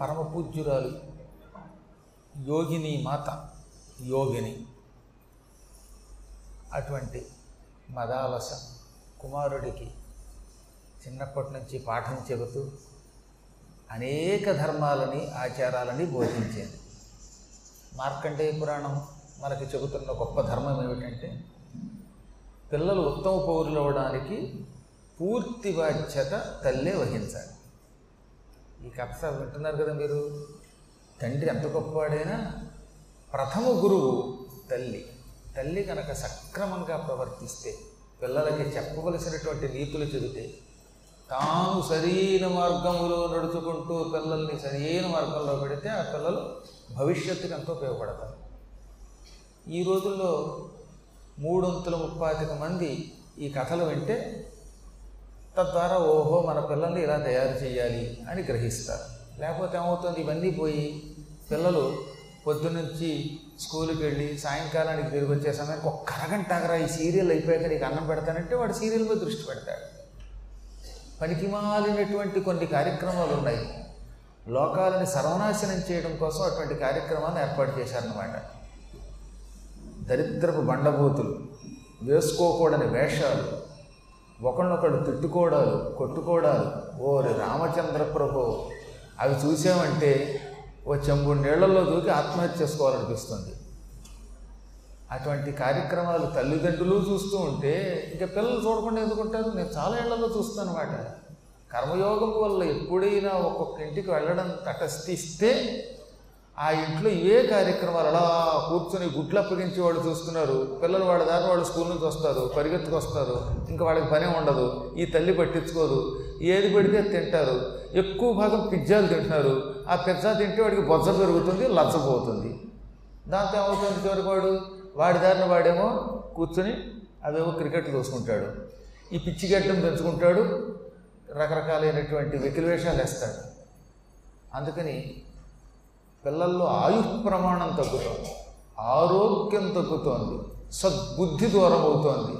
పరమ పూజ్యురాలు యోగిని మాత యోగిని. అటువంటి మదాలస కుమారుడికి చిన్నప్పటి నుంచి పాఠం చెబుతూ అనేక ధర్మాలని ఆచారాలని బోధించేది. మార్కండేయ పురాణం మనకి చెబుతున్న గొప్ప ధర్మం ఏమిటంటే పిల్లలు ఉత్తమ పౌరులు అవ్వడానికి పూర్తి బాధ్యత తల్లే వహించాలి. ఈ కథ వింటున్నారు కదా మీరు? తండ్రి ఎంత గొప్పవాడైనా ప్రథమ గురువు తల్లి. తల్లి కనుక సక్రమంగా ప్రవర్తిస్తే పిల్లలకి చెప్పవలసినటువంటి నీతులు చెబితే తాను సరైన మార్గంలో నడుచుకుంటూ పిల్లల్ని సరైన మార్గంలో పెడితే ఆ పిల్లలు భవిష్యత్తుకి ఎంతో ఉపయోగపడతారు. ఈ రోజుల్లో మూడొంతుల ముప్పాతిక మంది ఈ కథలు వింటే తద్వారా ఓహో మన పిల్లల్ని ఇలా తయారు చేయాలి అని గ్రహిస్తారు. లేకపోతే ఏమవుతుంది? ఇవన్నీ పోయి పిల్లలు పొద్దున్నుంచి స్కూల్కి వెళ్ళి సాయంకాలానికి తిరిగి వచ్చే సమయానికి ఒక్క అరగంట ఆగరా ఈ సీరియల్ అయిపోయాక నీకు అన్నం పెడతానంటే వాడు సీరియల్ మీద దృష్టి పెడతాడు. పనికిమాలినటువంటి కొన్ని కార్యక్రమాలు ఉన్నాయి. లోకాలని సర్వనాశనం చేయడం కోసం అటువంటి కార్యక్రమాన్ని ఏర్పాటు చేశారన్నమాట. దరిద్రపు బండబూతులు వేసుకోకూడని వేషాలు ఒకళ్ళొకడు తిట్టుకోవడాలు కొట్టుకోవడాలు ఓరి రామచంద్ర ప్రభు అవి చూసామంటే ఓ చెంబు నీళ్ళలో దూకి ఆత్మహత్య చేసుకోవాలనిపిస్తుంది. అటువంటి కార్యక్రమాలు తల్లిదండ్రులు చూస్తూ ఉంటే ఇంకా పిల్లలు చూడకుండా ఎందుకుంటారు నేను చాలా ఏళ్ళలో చూస్తాను అనమాట కర్మయోగం వల్ల ఎప్పుడైనా ఒక్కొక్క ఇంటికి వెళ్ళడం తటస్థిస్తే ఆ ఇంట్లో ఏ కార్యక్రమాలు అలా కూర్చొని గుడ్లు అప్పగించి వాళ్ళు చూస్తున్నారు పిల్లలు వాళ్ళ దారి వాళ్ళు స్కూల్ నుంచి వస్తారు పరిగెత్తుకు వస్తారు ఇంకా వాళ్ళకి పనే ఉండదు ఈ తల్లి పట్టించుకోదు ఏది పడితే తింటారు ఎక్కువ భాగం పిజ్జాలు తింటున్నారు ఆ పిజ్జా తింటే వాడికి బొజ్జ పెరుగుతుంది లచ్చపోతుంది దాంతో ఏమవుతుంది చివరికి వాడు వాడి దారిన వాడేమో కూర్చొని అవేవో క్రికెట్ చూసుకుంటాడు. ఈ పిచ్చి గడ్డం పెంచుకుంటాడు రకరకాలైనటువంటి వెకిలివేషాలు వేస్తాడు. అందుకని పిల్లల్లో ఆయు ప్రమాణం తగ్గుతోంది ఆరోగ్యం తగ్గుతోంది సద్బుద్ధి దూరం అవుతోంది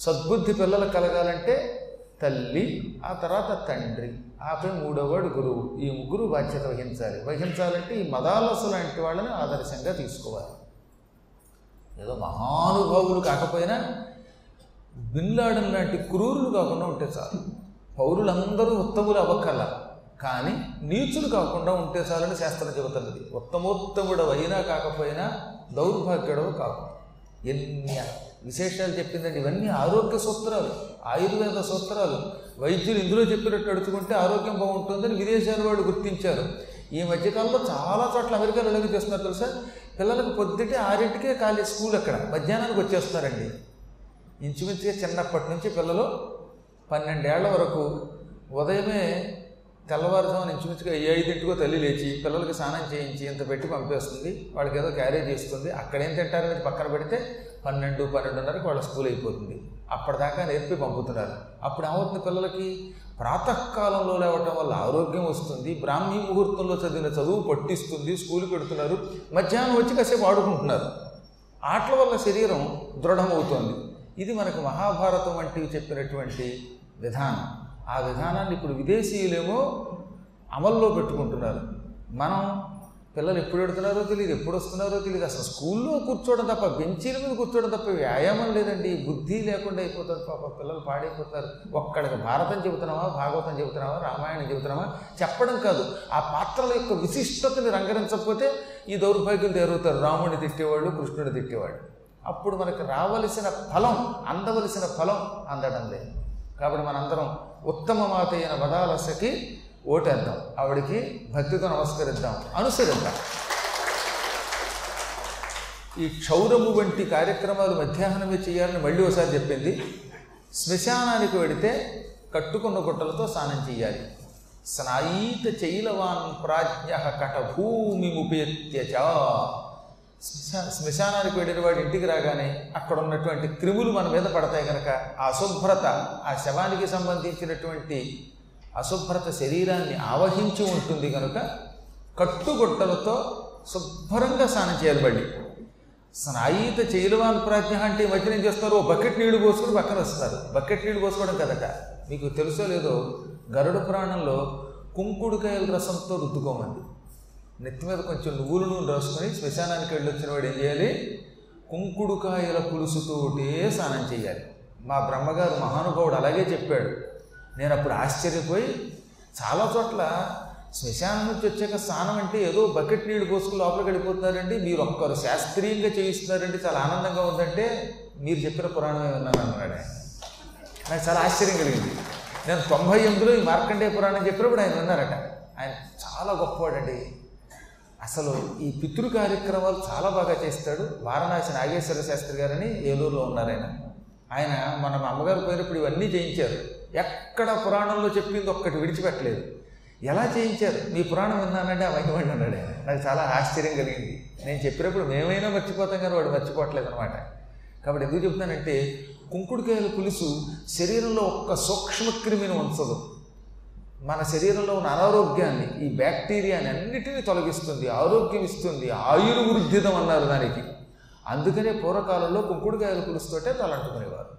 సద్బుద్ధి పిల్లలు కలగాలంటే తల్లి ఆ తర్వాత తండ్రి ఆపై మూడోవాడు గురువు. ఈ ముగ్గురు బాధ్యత వహించాలి. వహించాలంటే ఈ మదాలసు లాంటి వాళ్ళని ఆదర్శంగా తీసుకోవాలి. ఏదో మహానుభావులు కాకపోయినా బిన్లాడన్ లాంటి క్రూరులు కాకుండా ఉంటే చాలు. పౌరులందరూ ఉత్తములు అవ్వకల కానీ నీచుడు కాకుండా ఉంటే చాలని శాస్త్రం చెబుతున్నది. ఉత్తమోత్తముడు అయినా కాకపోయినా దౌర్భాగ్యుడవు కాకు ఎన్ని విశేషాలు చెప్పిందండి. ఇవన్నీ ఆరోగ్య సూత్రాలు ఆయుర్వేద సూత్రాలు. వైద్యులు ఇందులో చెప్పినట్టు నడుచుకుంటే ఆరోగ్యం బాగుంటుందని విదేశాల వాళ్ళు గుర్తించారు. ఈ మధ్యకాలంలో చాలా చోట్ల అమెరికాలో ఎలాగ చేస్తున్నారు తెలుసా? పిల్లలకు పొద్దుటే ఆరింటికే ఖాళీ స్కూల్ అక్కడ. మధ్యాహ్నానికి వచ్చేస్తున్నారండి. ఇంచుమించుగా చిన్నప్పటి నుంచి పిల్లలు పన్నెండేళ్ళ వరకు ఉదయమే తెల్లవారుజామున ఇంచుమించుగా ఏ ఐదింటికో తల్లి లేచి పిల్లలకి స్నానం చేయించి ఇంత పెట్టి పంపేస్తుంది వాళ్ళకి ఏదో క్యారేజ్ ఇస్తుంది అక్కడేం తింటారనేది పక్కన పెడితే పన్నెండు పన్నెండున్నరకు వాళ్ళ స్కూల్ అయిపోతుంది. అప్పటిదాకా నేర్పి పంపుతున్నారు. అప్పుడు ఏమవుతుంది పిల్లలకి? ప్రాతకాలంలో లేవటం వల్ల ఆరోగ్యం వస్తుంది బ్రాహ్మీ ముహూర్తంలో చదివిన చదువు పట్టిస్తుంది స్కూల్కి పెడుతున్నారు మధ్యాహ్నం వచ్చి కాసేపు ఆడుకుంటున్నారు. ఆటల వల్ల శరీరం దృఢమవుతోంది. ఇది మనకు మహాభారతం వంటివి చెప్పినటువంటి విధానం. ఆ విధానాన్ని ఇప్పుడు విదేశీయులేమో అమల్లో పెట్టుకుంటున్నారు. మనం పిల్లలు ఎప్పుడు పెడుతున్నారో తెలియదు ఎప్పుడు వస్తున్నారో తెలియదు అసలు స్కూల్లో కూర్చోవడం తప్ప బెంచీల మీద కూర్చోవడం తప్ప వ్యాయామం లేదండి. బుద్ధి లేకుండా అయిపోతారు పాప పిల్లలు పాడైపోతారు. ఒక్కడికి భారతం చెబుతున్నావా భాగవతం చెబుతున్నావా రామాయణం చెబుతున్నావా? చెప్పడం కాదు. ఆ పాత్రల యొక్క విశిష్టతని రంగరించకపోతే ఈ దౌర్భాగ్యం తెరుగుతారు రాముడిని తిట్టేవాళ్ళు కృష్ణుడిని తిట్టేవాళ్ళు. అప్పుడు మనకు రావలసిన ఫలం అందవలసిన ఫలం అందడం లేదు. కాబట్టి మనందరం ఉత్తమ అయిన వదాలసకి ఓటేద్దాం. ఆవిడికి భక్తితో నమస్కరిద్దాం. అనుసరిద్దాం. ఈ క్షౌరము వంటి కార్యక్రమాలు మధ్యాహ్నమే చేయాలని మళ్ళీ ఒకసారి చెప్పింది. శ్మశానానికి వెడితే కట్టుకున్న గుట్టలతో స్నానం చేయాలి. స్నాయిత చైలవాన్ ప్రాజ్ఞ కటభూమి ఉపేత్య శ్మశానానికి వెళ్ళిన వాడు ఇంటికి రాగానే అక్కడ ఉన్నటువంటి క్రిములు మన మీద పడతాయి కనుక ఆ అశుభ్రత ఆ శవానికి సంబంధించినటువంటి అశుభ్రత శరీరాన్ని ఆవహించి ఉంటుంది కనుక కట్టుగుట్టలతో శుభ్రంగా స్నానం చేయాలి బండి. స్నాయిత చేయలవాన్ ప్రాజ్ఞ అంటే ఈ మధ్య ఏం చేస్తారు ఓ బకెట్ నీళ్ళు పోసుకుని పక్కన వస్తారు. బకెట్ నీళ్ళు పోసుకోవడం కదట? మీకు తెలుసో లేదో గరుడ పురాణంలో కుంకుడుకాయల రసంతో రుద్దుకోమంది. నెత్తి మీద కొంచెం నువ్వుల నూనె రాసుకొని శ్మశానానికి వెళ్ళొచ్చిన వాడు ఏం చేయాలి? కుంకుడుకాయల పులుసుతోటే స్నానం చేయాలి. మా బ్రహ్మగారు మహానుభావుడు అలాగే చెప్పాడు. నేను అప్పుడు ఆశ్చర్యపోయి చాలా చోట్ల శ్మశానం నుంచి వచ్చాక స్నానం అంటే ఏదో బకెట్ నీళ్ళు పోసుకుని లోపలికి వెళ్ళిపోతున్నారండి. మీరు ఒక్కరు శాస్త్రీయంగా చేయిస్తున్నారండి. చాలా ఆనందంగా ఉందంటే మీరు చెప్పిన పురాణం ఏమన్నాను అన్నాడు ఆయన. నాకు చాలా ఆశ్చర్యం కలిగింది. నేను తొంభై ఎనిమిదిలో ఈ మార్కండేయ పురాణం చెప్పినప్పుడు ఆయన విన్నారట. ఆయన చాలా గొప్పవాడండి. అసలు ఈ పితృ కార్యక్రమాలు చాలా బాగా చేస్తాడు. వారణాసి నాగేశ్వర శాస్త్రి గారని ఏలూరులో ఉన్నారు ఆయన. ఆయన మన అమ్మగారు పోయినప్పుడు ఇవన్నీ చేయించారు. ఎక్కడ పురాణంలో చెప్పింది ఒక్కటి విడిచిపెట్టలేదు. ఎలా చేయించారు? మీ పురాణం విన్నానంటే ఆ మహిమండి అన్నాడు నాకు చాలా ఆశ్చర్యం కలిగింది. నేను చెప్పినప్పుడు మేమైనా మర్చిపోతాం కానీ వాడు మర్చిపోవట్లేదు అనమాట కాబట్టి ఎందుకు చెప్తానంటే కుంకుడుకాయల పులుసు శరీరంలో ఒక్క సూక్ష్మక్రిమిని ఉంచదు. మన శరీరంలో ఉన్న అనారోగ్యాన్ని ఈ బ్యాక్టీరియాని అన్నిటినీ తొలగిస్తుంది ఆరోగ్యం ఇస్తుంది ఆయుర్వృద్ధిదం అన్నారు దానికి. అందుకనే పూర్వకాలంలో కుంకుడుకాయలు పులుస్తుంటే తలంటుకునేవారు.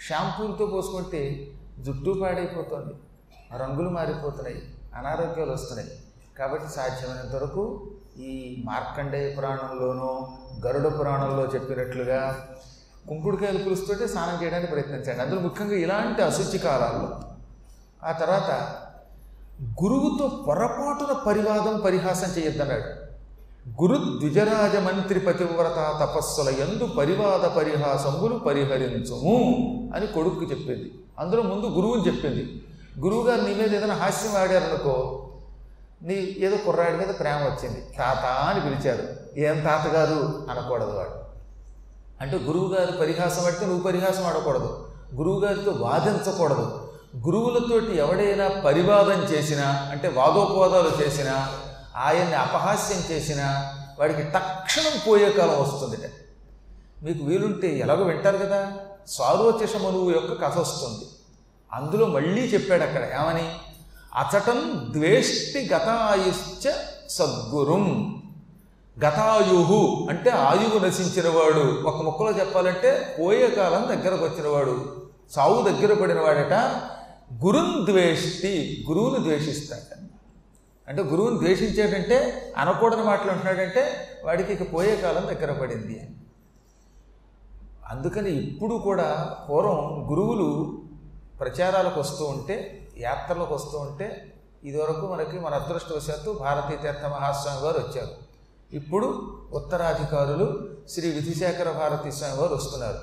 షాంపూలతో పోసుకుంటే జుట్టు పాడైపోతుంది రంగులు మారిపోతున్నాయి అనారోగ్యాలు వస్తున్నాయి. కాబట్టి సాధ్యమైనంత వరకు ఈ మార్కండేయ పురాణంలోనూ గరుడ పురాణంలో చెప్పినట్లుగా కుంకుడుకాయలు పులుస్తుంటే స్నానం చేయడానికి ప్రయత్నించండి. అందులో ముఖ్యంగా ఇలాంటి అశుచి కాలాల్లో ఆ తర్వాత గురువుతో పొరపాటున పరివాదం పరిహాసం చేయొద్దన్నాడు. గురు ద్విజరాజ మంత్రి పతివ్రత తపస్సుల ఎందు పరివాద పరిహాసములు పరిహరించుము అని కొడుకు చెప్పింది. అందులో ముందు గురువుని చెప్పింది. గురువుగారు నీ మీద ఏదైనా హాస్యం ఆడారనుకో నీ ఏదో కుర్రాడి మీద ప్రేమ వచ్చింది. తాత అని పిలిచారు. ఏం తాతగారు? అనకూడదు వాడు. అంటే గురువుగారు పరిహాసం ఆడితే నువ్వు పరిహాసం ఆడకూడదు. గురువుగారితో వాదించకూడదు. గురువులతోటి ఎవడైనా పరివాదం చేసినా అంటే వాదోపవాదాలు చేసినా ఆయన్ని అపహాస్యం చేసినా వాడికి తక్షణం పోయే కాలం వస్తుందిట. మీకు వీలుంటే ఎలాగో వింటారు కదా స్వారోచష యొక్క కథ వస్తుంది. అందులో మళ్ళీ చెప్పాడు అక్కడ ఏమని? అచటం ద్వేష్టి గతాయుశ్చ సద్గురుం. గతాయుహు అంటే ఆయువు నశించినవాడు. ఒక ముక్కలో చెప్పాలంటే పోయే కాలం దగ్గరకు వచ్చినవాడు. సావు దగ్గర పడినవాడట. గురున్ ద్వేష్టి గురువుని ద్వేషిస్తాడు. అంటే గురువుని ద్వేషించాడంటే అనకూడని మాటలు అంటున్నాడంటే వాడికి ఇక పోయే కాలం దగ్గర పడింది అని. అందుకని ఇప్పుడు కూడా పూర్వం గురువులు ప్రచారాలకు వస్తూ ఉంటే యాత్రలకు వస్తూ ఉంటే ఇదివరకు మనకి మన అదృష్టవశాత్తు భారతీ తీర్థ మహాస్వామి వారు వచ్చారు. ఇప్పుడు ఉత్తరాధికారులు శ్రీ విధిశేఖర భారతీ స్వామి వారు వస్తున్నారు.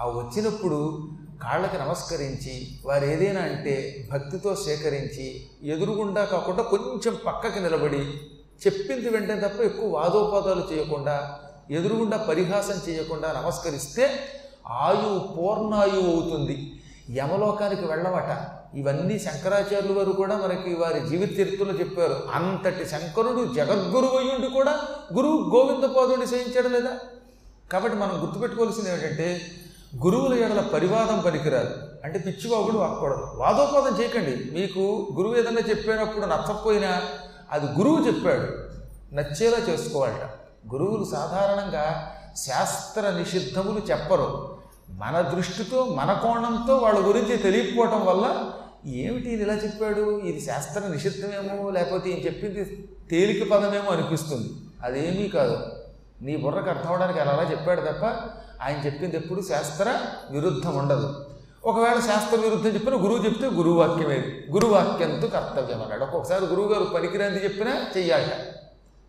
ఆ వచ్చినప్పుడు కాళ్ళకి నమస్కరించి వారు ఏదైనా అంటే భక్తితో సేకరించి ఎదురుగుండా కాకుండా కొంచెం పక్కకి నిలబడి చెప్పింది వెంటనే తప్ప ఎక్కువ వాదోపాదాలు చేయకుండా ఎదురుగుండా పరిహాసం చేయకుండా నమస్కరిస్తే ఆయువు పూర్ణాయువు అవుతుంది. యమలోకానికి వెళ్ళవట. ఇవన్నీ శంకరాచార్యుల వారు కూడా మనకి వారి జీవిత చరిత్రలో చెప్పారు. అంతటి శంకరుడు జగద్గురువు అయ్యుండి కూడా గురువు గోవిందపాదుని సేవించాడు లేదా? కాబట్టి మనం గుర్తుపెట్టుకోవాల్సింది ఏమిటంటే గురువుల ఎడల పరివాదం పనికిరాదు. అంటే పిచ్చివాగుడు వాక్కూడదు. వాదోపాదం చేయకండి. మీకు గురువు ఏదన్నా చెప్పినప్పుడు నచ్చకపోయినా అది గురువు చెప్పాడు. నచ్చేలా చేసుకోవాలట. గురువులు సాధారణంగా శాస్త్ర నిషిద్ధములు చెప్పరు. మన దృష్టితో మన కోణంతో వాళ్ళ గురించి తెలియకపోవటం వల్ల ఏమిటి ఇది ఇలా చెప్పాడు? ఇది శాస్త్ర నిషిద్ధమేమో లేకపోతే ఈయన చెప్పింది తేలిక పదమేమో అనిపిస్తుంది. అదేమీ కాదు. నీ బుర్రకు అర్థం అవడానికి అలా అలా చెప్పాడు తప్ప ఆయన చెప్పింది ఎప్పుడు శాస్త్ర విరుద్ధం ఉండదు. ఒకవేళ శాస్త్ర విరుద్ధం చెప్పిన గురువు చెప్తే గురువు వాక్యమే గురువాక్యంతో కర్తవ్యం అన్నాడు. ఒక్కొక్కసారి గురువుగారు పనికిరాంది చెప్పినా చెయ్యాలట.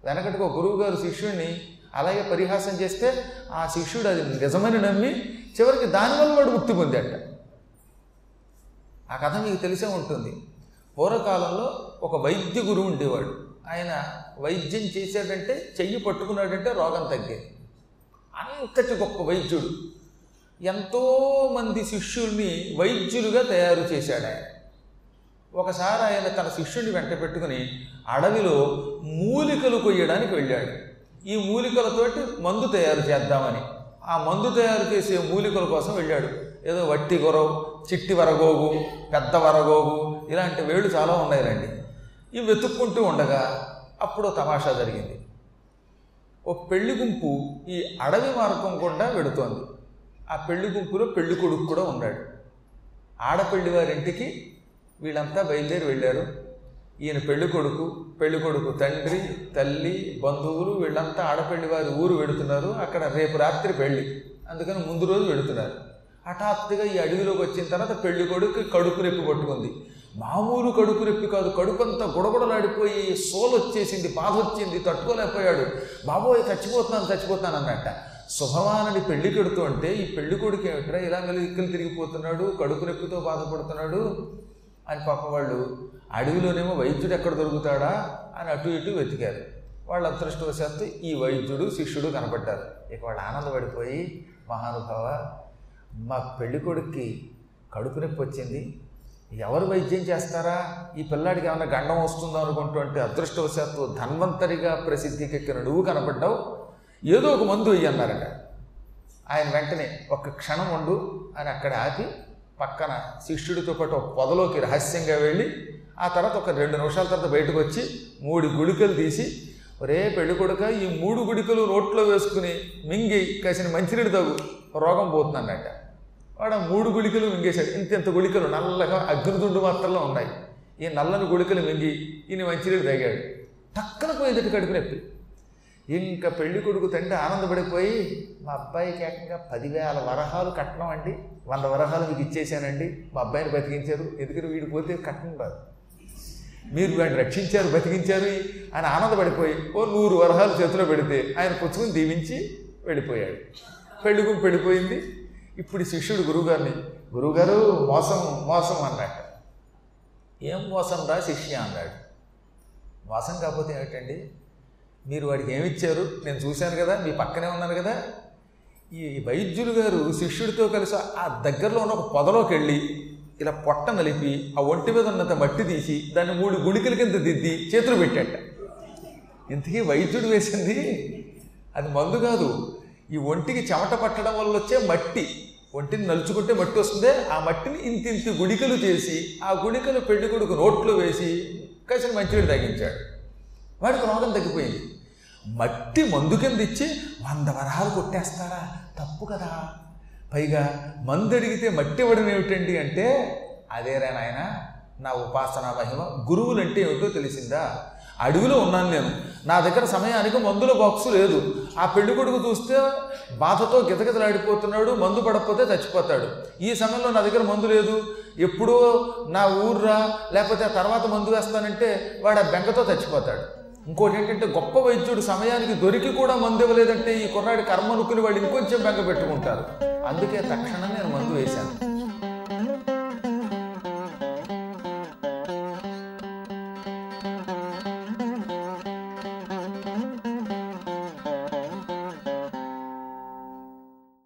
వెనకటికి ఒక గురువుగారు శిష్యుడిని అలాగే పరిహాసం చేస్తే ఆ శిష్యుడు అది నిజమని నమ్మి చివరికి దానివల్ల వాడు ముక్తి పొందాట ఆ కథ మీకు తెలిసే ఉంటుంది. పూర్వకాలంలో ఒక వైద్య గురువు ఉండేవాడు. ఆయన వైద్యం చేశాడంటే చెయ్యి పట్టుకున్నాడంటే రోగం తగ్గేది. అంతటి గొప్ప వైద్యుడు. ఎంతోమంది శిష్యుల్ని వైద్యులుగా తయారు చేశాడు ఆయన. ఒకసారి ఆయన తన శిష్యుడిని వెంట పెట్టుకుని అడవిలో మూలికలు కొయ్యడానికి వెళ్ళాడు. ఈ మూలికలతోటి మందు తయారు చేద్దామని. ఆ మందు తయారు చేసే మూలికల కోసం వెళ్ళాడు. ఏదో వట్టి గొరవ చిట్టి వరగోగు పెద్ద వరగోగు ఇలాంటి వేళ్ళు చాలా ఉన్నాయి రండి ఇవి వెతుక్కుంటూ ఉండగా అప్పుడు తమాషా జరిగింది. ఓ పెళ్ళి గుంపు ఈ అడవి మార్గం గుండా వెడుతోంది ఆ పెళ్ళి గుంపులో పెళ్ళి కొడుకు కూడా ఉన్నాడు. ఆడపెళ్ళి వారింటికి వీళ్ళంతా బయలుదేరి వెళ్ళారు. ఈయన పెళ్ళి కొడుకు పెళ్ళి కొడుకు తండ్రి తల్లి బంధువులు వీళ్ళంతా ఆడపెళ్ళి వారి ఊరు వెడుతున్నారు అక్కడ రేపు రాత్రి పెళ్ళి. అందుకని ముందు రోజు వెడుతున్నారు హఠాత్తుగా ఈ అడవిలోకి వచ్చిన తర్వాత పెళ్ళి కొడుకు కడుపు రెప్పి పట్టుకుంది. మామూలు కడుపు రెప్పి కాదు కడుపు అంతా గొడగొడలాడిపోయి సోలు వచ్చేసింది బాధ వచ్చింది తట్టుకోలేకపోయాడు. బాబోయ్ చచ్చిపోతున్నాను చచ్చిపోతున్నాను అన్నట్ట. శుభవానని పెళ్ళి కడుతూ అంటే ఈ పెళ్ళి కొడుకు ఏమిట్రా ఇలా మెలికలు తిరిగిపోతున్నాడు కడుపు రెప్పితో బాధపడుతున్నాడు అని పాప వాళ్ళు అడవిలోనేమో వైద్యుడు ఎక్కడ దొరుకుతాడా అని అటు ఇటు వెతికారు. వాళ్ళ అదృష్టవశాత్తు ఈ వైద్యుడు శిష్యుడు కనపడ్డారు. ఇక వాళ్ళు ఆనందపడిపోయి మహానుభావ మా పెళ్ళి కొడుక్కి కడుపు నొప్పి వచ్చింది ఎవరు వైద్యం చేస్తారా? ఈ పిల్లాడికి ఏమైనా గండం వస్తుందో అనుకుంటుంటే అదృష్టవశాత్తు ధన్వంతరిగా ప్రసిద్ధికెక్కిన నువ్వు కనపడ్డావు. ఏదో ఒక మందు అన్నారట. ఆయన వెంటనే ఒక్క క్షణం ఉండు అని అక్కడ ఆపి పక్కన శిష్యుడితో పాటు ఒక పొదలోకి రహస్యంగా వెళ్ళి ఆ తర్వాత ఒక రెండు నిమిషాల తర్వాత బయటకు వచ్చి మూడు గుడికలు తీసి ఒరే పెళ్ళి కొడుక ఈ మూడు గుడికలు రోట్లో వేసుకుని మింగి కసిన మంచినీడు తగు రోగం పోతుందన్నట్ట వాడు మూడు గుళికలు మింగేశాడు. ఇంత ఇంత గుళికలు నల్లగా అగ్నిదుండు మాత్రంలో ఉన్నాయి. ఈ నల్లని గుళికలు మింగి ఈయన మంచినీళ్ళు తాగాడు. టక్కన పోయేదట్టు కడుపు నొప్పి. ఇంకా పెళ్ళి కొడుకు తండ్రి ఆనందపడిపోయి మా అబ్బాయికి ఏకంగా పదివేల వరహాలు కట్నం అండి. వంద వరహాలు మీకు ఇచ్చేసానండి మా అబ్బాయిని బతికించారు. ఎందుకని వీడు పోతే కట్నం రాదు. మీరు వాడిని రక్షించారు బతికించారు అని ఆనందపడిపోయి ఓ నూరు వరహాలు చేతిలో పెడితే ఆయన పుచ్చుకుని దీవించి వెళ్ళిపోయాడు. పెళ్ళికు పెళ్ళిపోయింది ఇప్పుడు శిష్యుడు గురువుగారిని గురువుగారు మోసం మోసం అన్నాడు. ఏం మోసం రా శిష్య అన్నాడు. మోసం కాకపోతే ఏమిటండి? మీరు వాడికి ఏమిచ్చారు నేను చూశాను కదా మీ పక్కనే ఉన్నాను కదా. ఈ వైద్యులు గారు శిష్యుడితో కలిసి ఆ దగ్గరలో ఉన్న ఒక పొదలోకి వెళ్ళి ఇలా పొట్ట నలిపి ఆ ఒంటి మీద ఉన్నంత మట్టి తీసి దాన్ని మూడు గుళికల కింద దిద్ది చేతులు పెట్టాట. ఇంతకీ వైద్యుడు వేసింది? అది మందు కాదు. ఈ ఒంటికి చెమట పట్టడం వల్ల వచ్చే మట్టి ఒంటిని నలుచుకుంటే మట్టి వస్తుంది ఆ మట్టిని ఇంత గుడికలు చేసి ఆ గుడికలు పెళ్ళి కొడుకు నోట్లో వేసి కసిన మంచినీళ్ళు తగ్గించాడు వాడికి రోగం తగ్గిపోయింది. మట్టి మందు కింద ఇచ్చి వంద వరహాలు కొట్టేస్తారా? తప్పు కదా. పైగా మందు అడిగితే మట్టి ఇవ్వడం ఏమిటండి అంటే అదేరా నాయన నా ఉపాసనా మహిమ గురువులంటే ఏమిటో తెలిసిందా? అడుగులో ఉన్నాను నేను. నా దగ్గర సమయానికి మందుల బాక్సు లేదు. ఆ పెళ్ళి కొడుకు చూస్తే బాధతో గితగితలాడిపోతున్నాడు మందు పడకపోతే చచ్చిపోతాడు. ఈ సమయంలో నా దగ్గర మందు లేదు. ఎప్పుడో నా ఊర్రా లేకపోతే ఆ తర్వాత మందు వేస్తానంటే వాడు ఆ బెంగతో చచ్చిపోతాడు. ఇంకోటి ఏంటంటే గొప్ప వైద్యుడు సమయానికి దొరికి కూడా మందు ఇవ్వలేదంటే ఈ కుర్రాడి కర్మ నుక్కుని వాళ్ళు ఇంకొంచెం బెంగ పెట్టుకుంటారు. అందుకే తక్షణం నేను మందు వేశాను.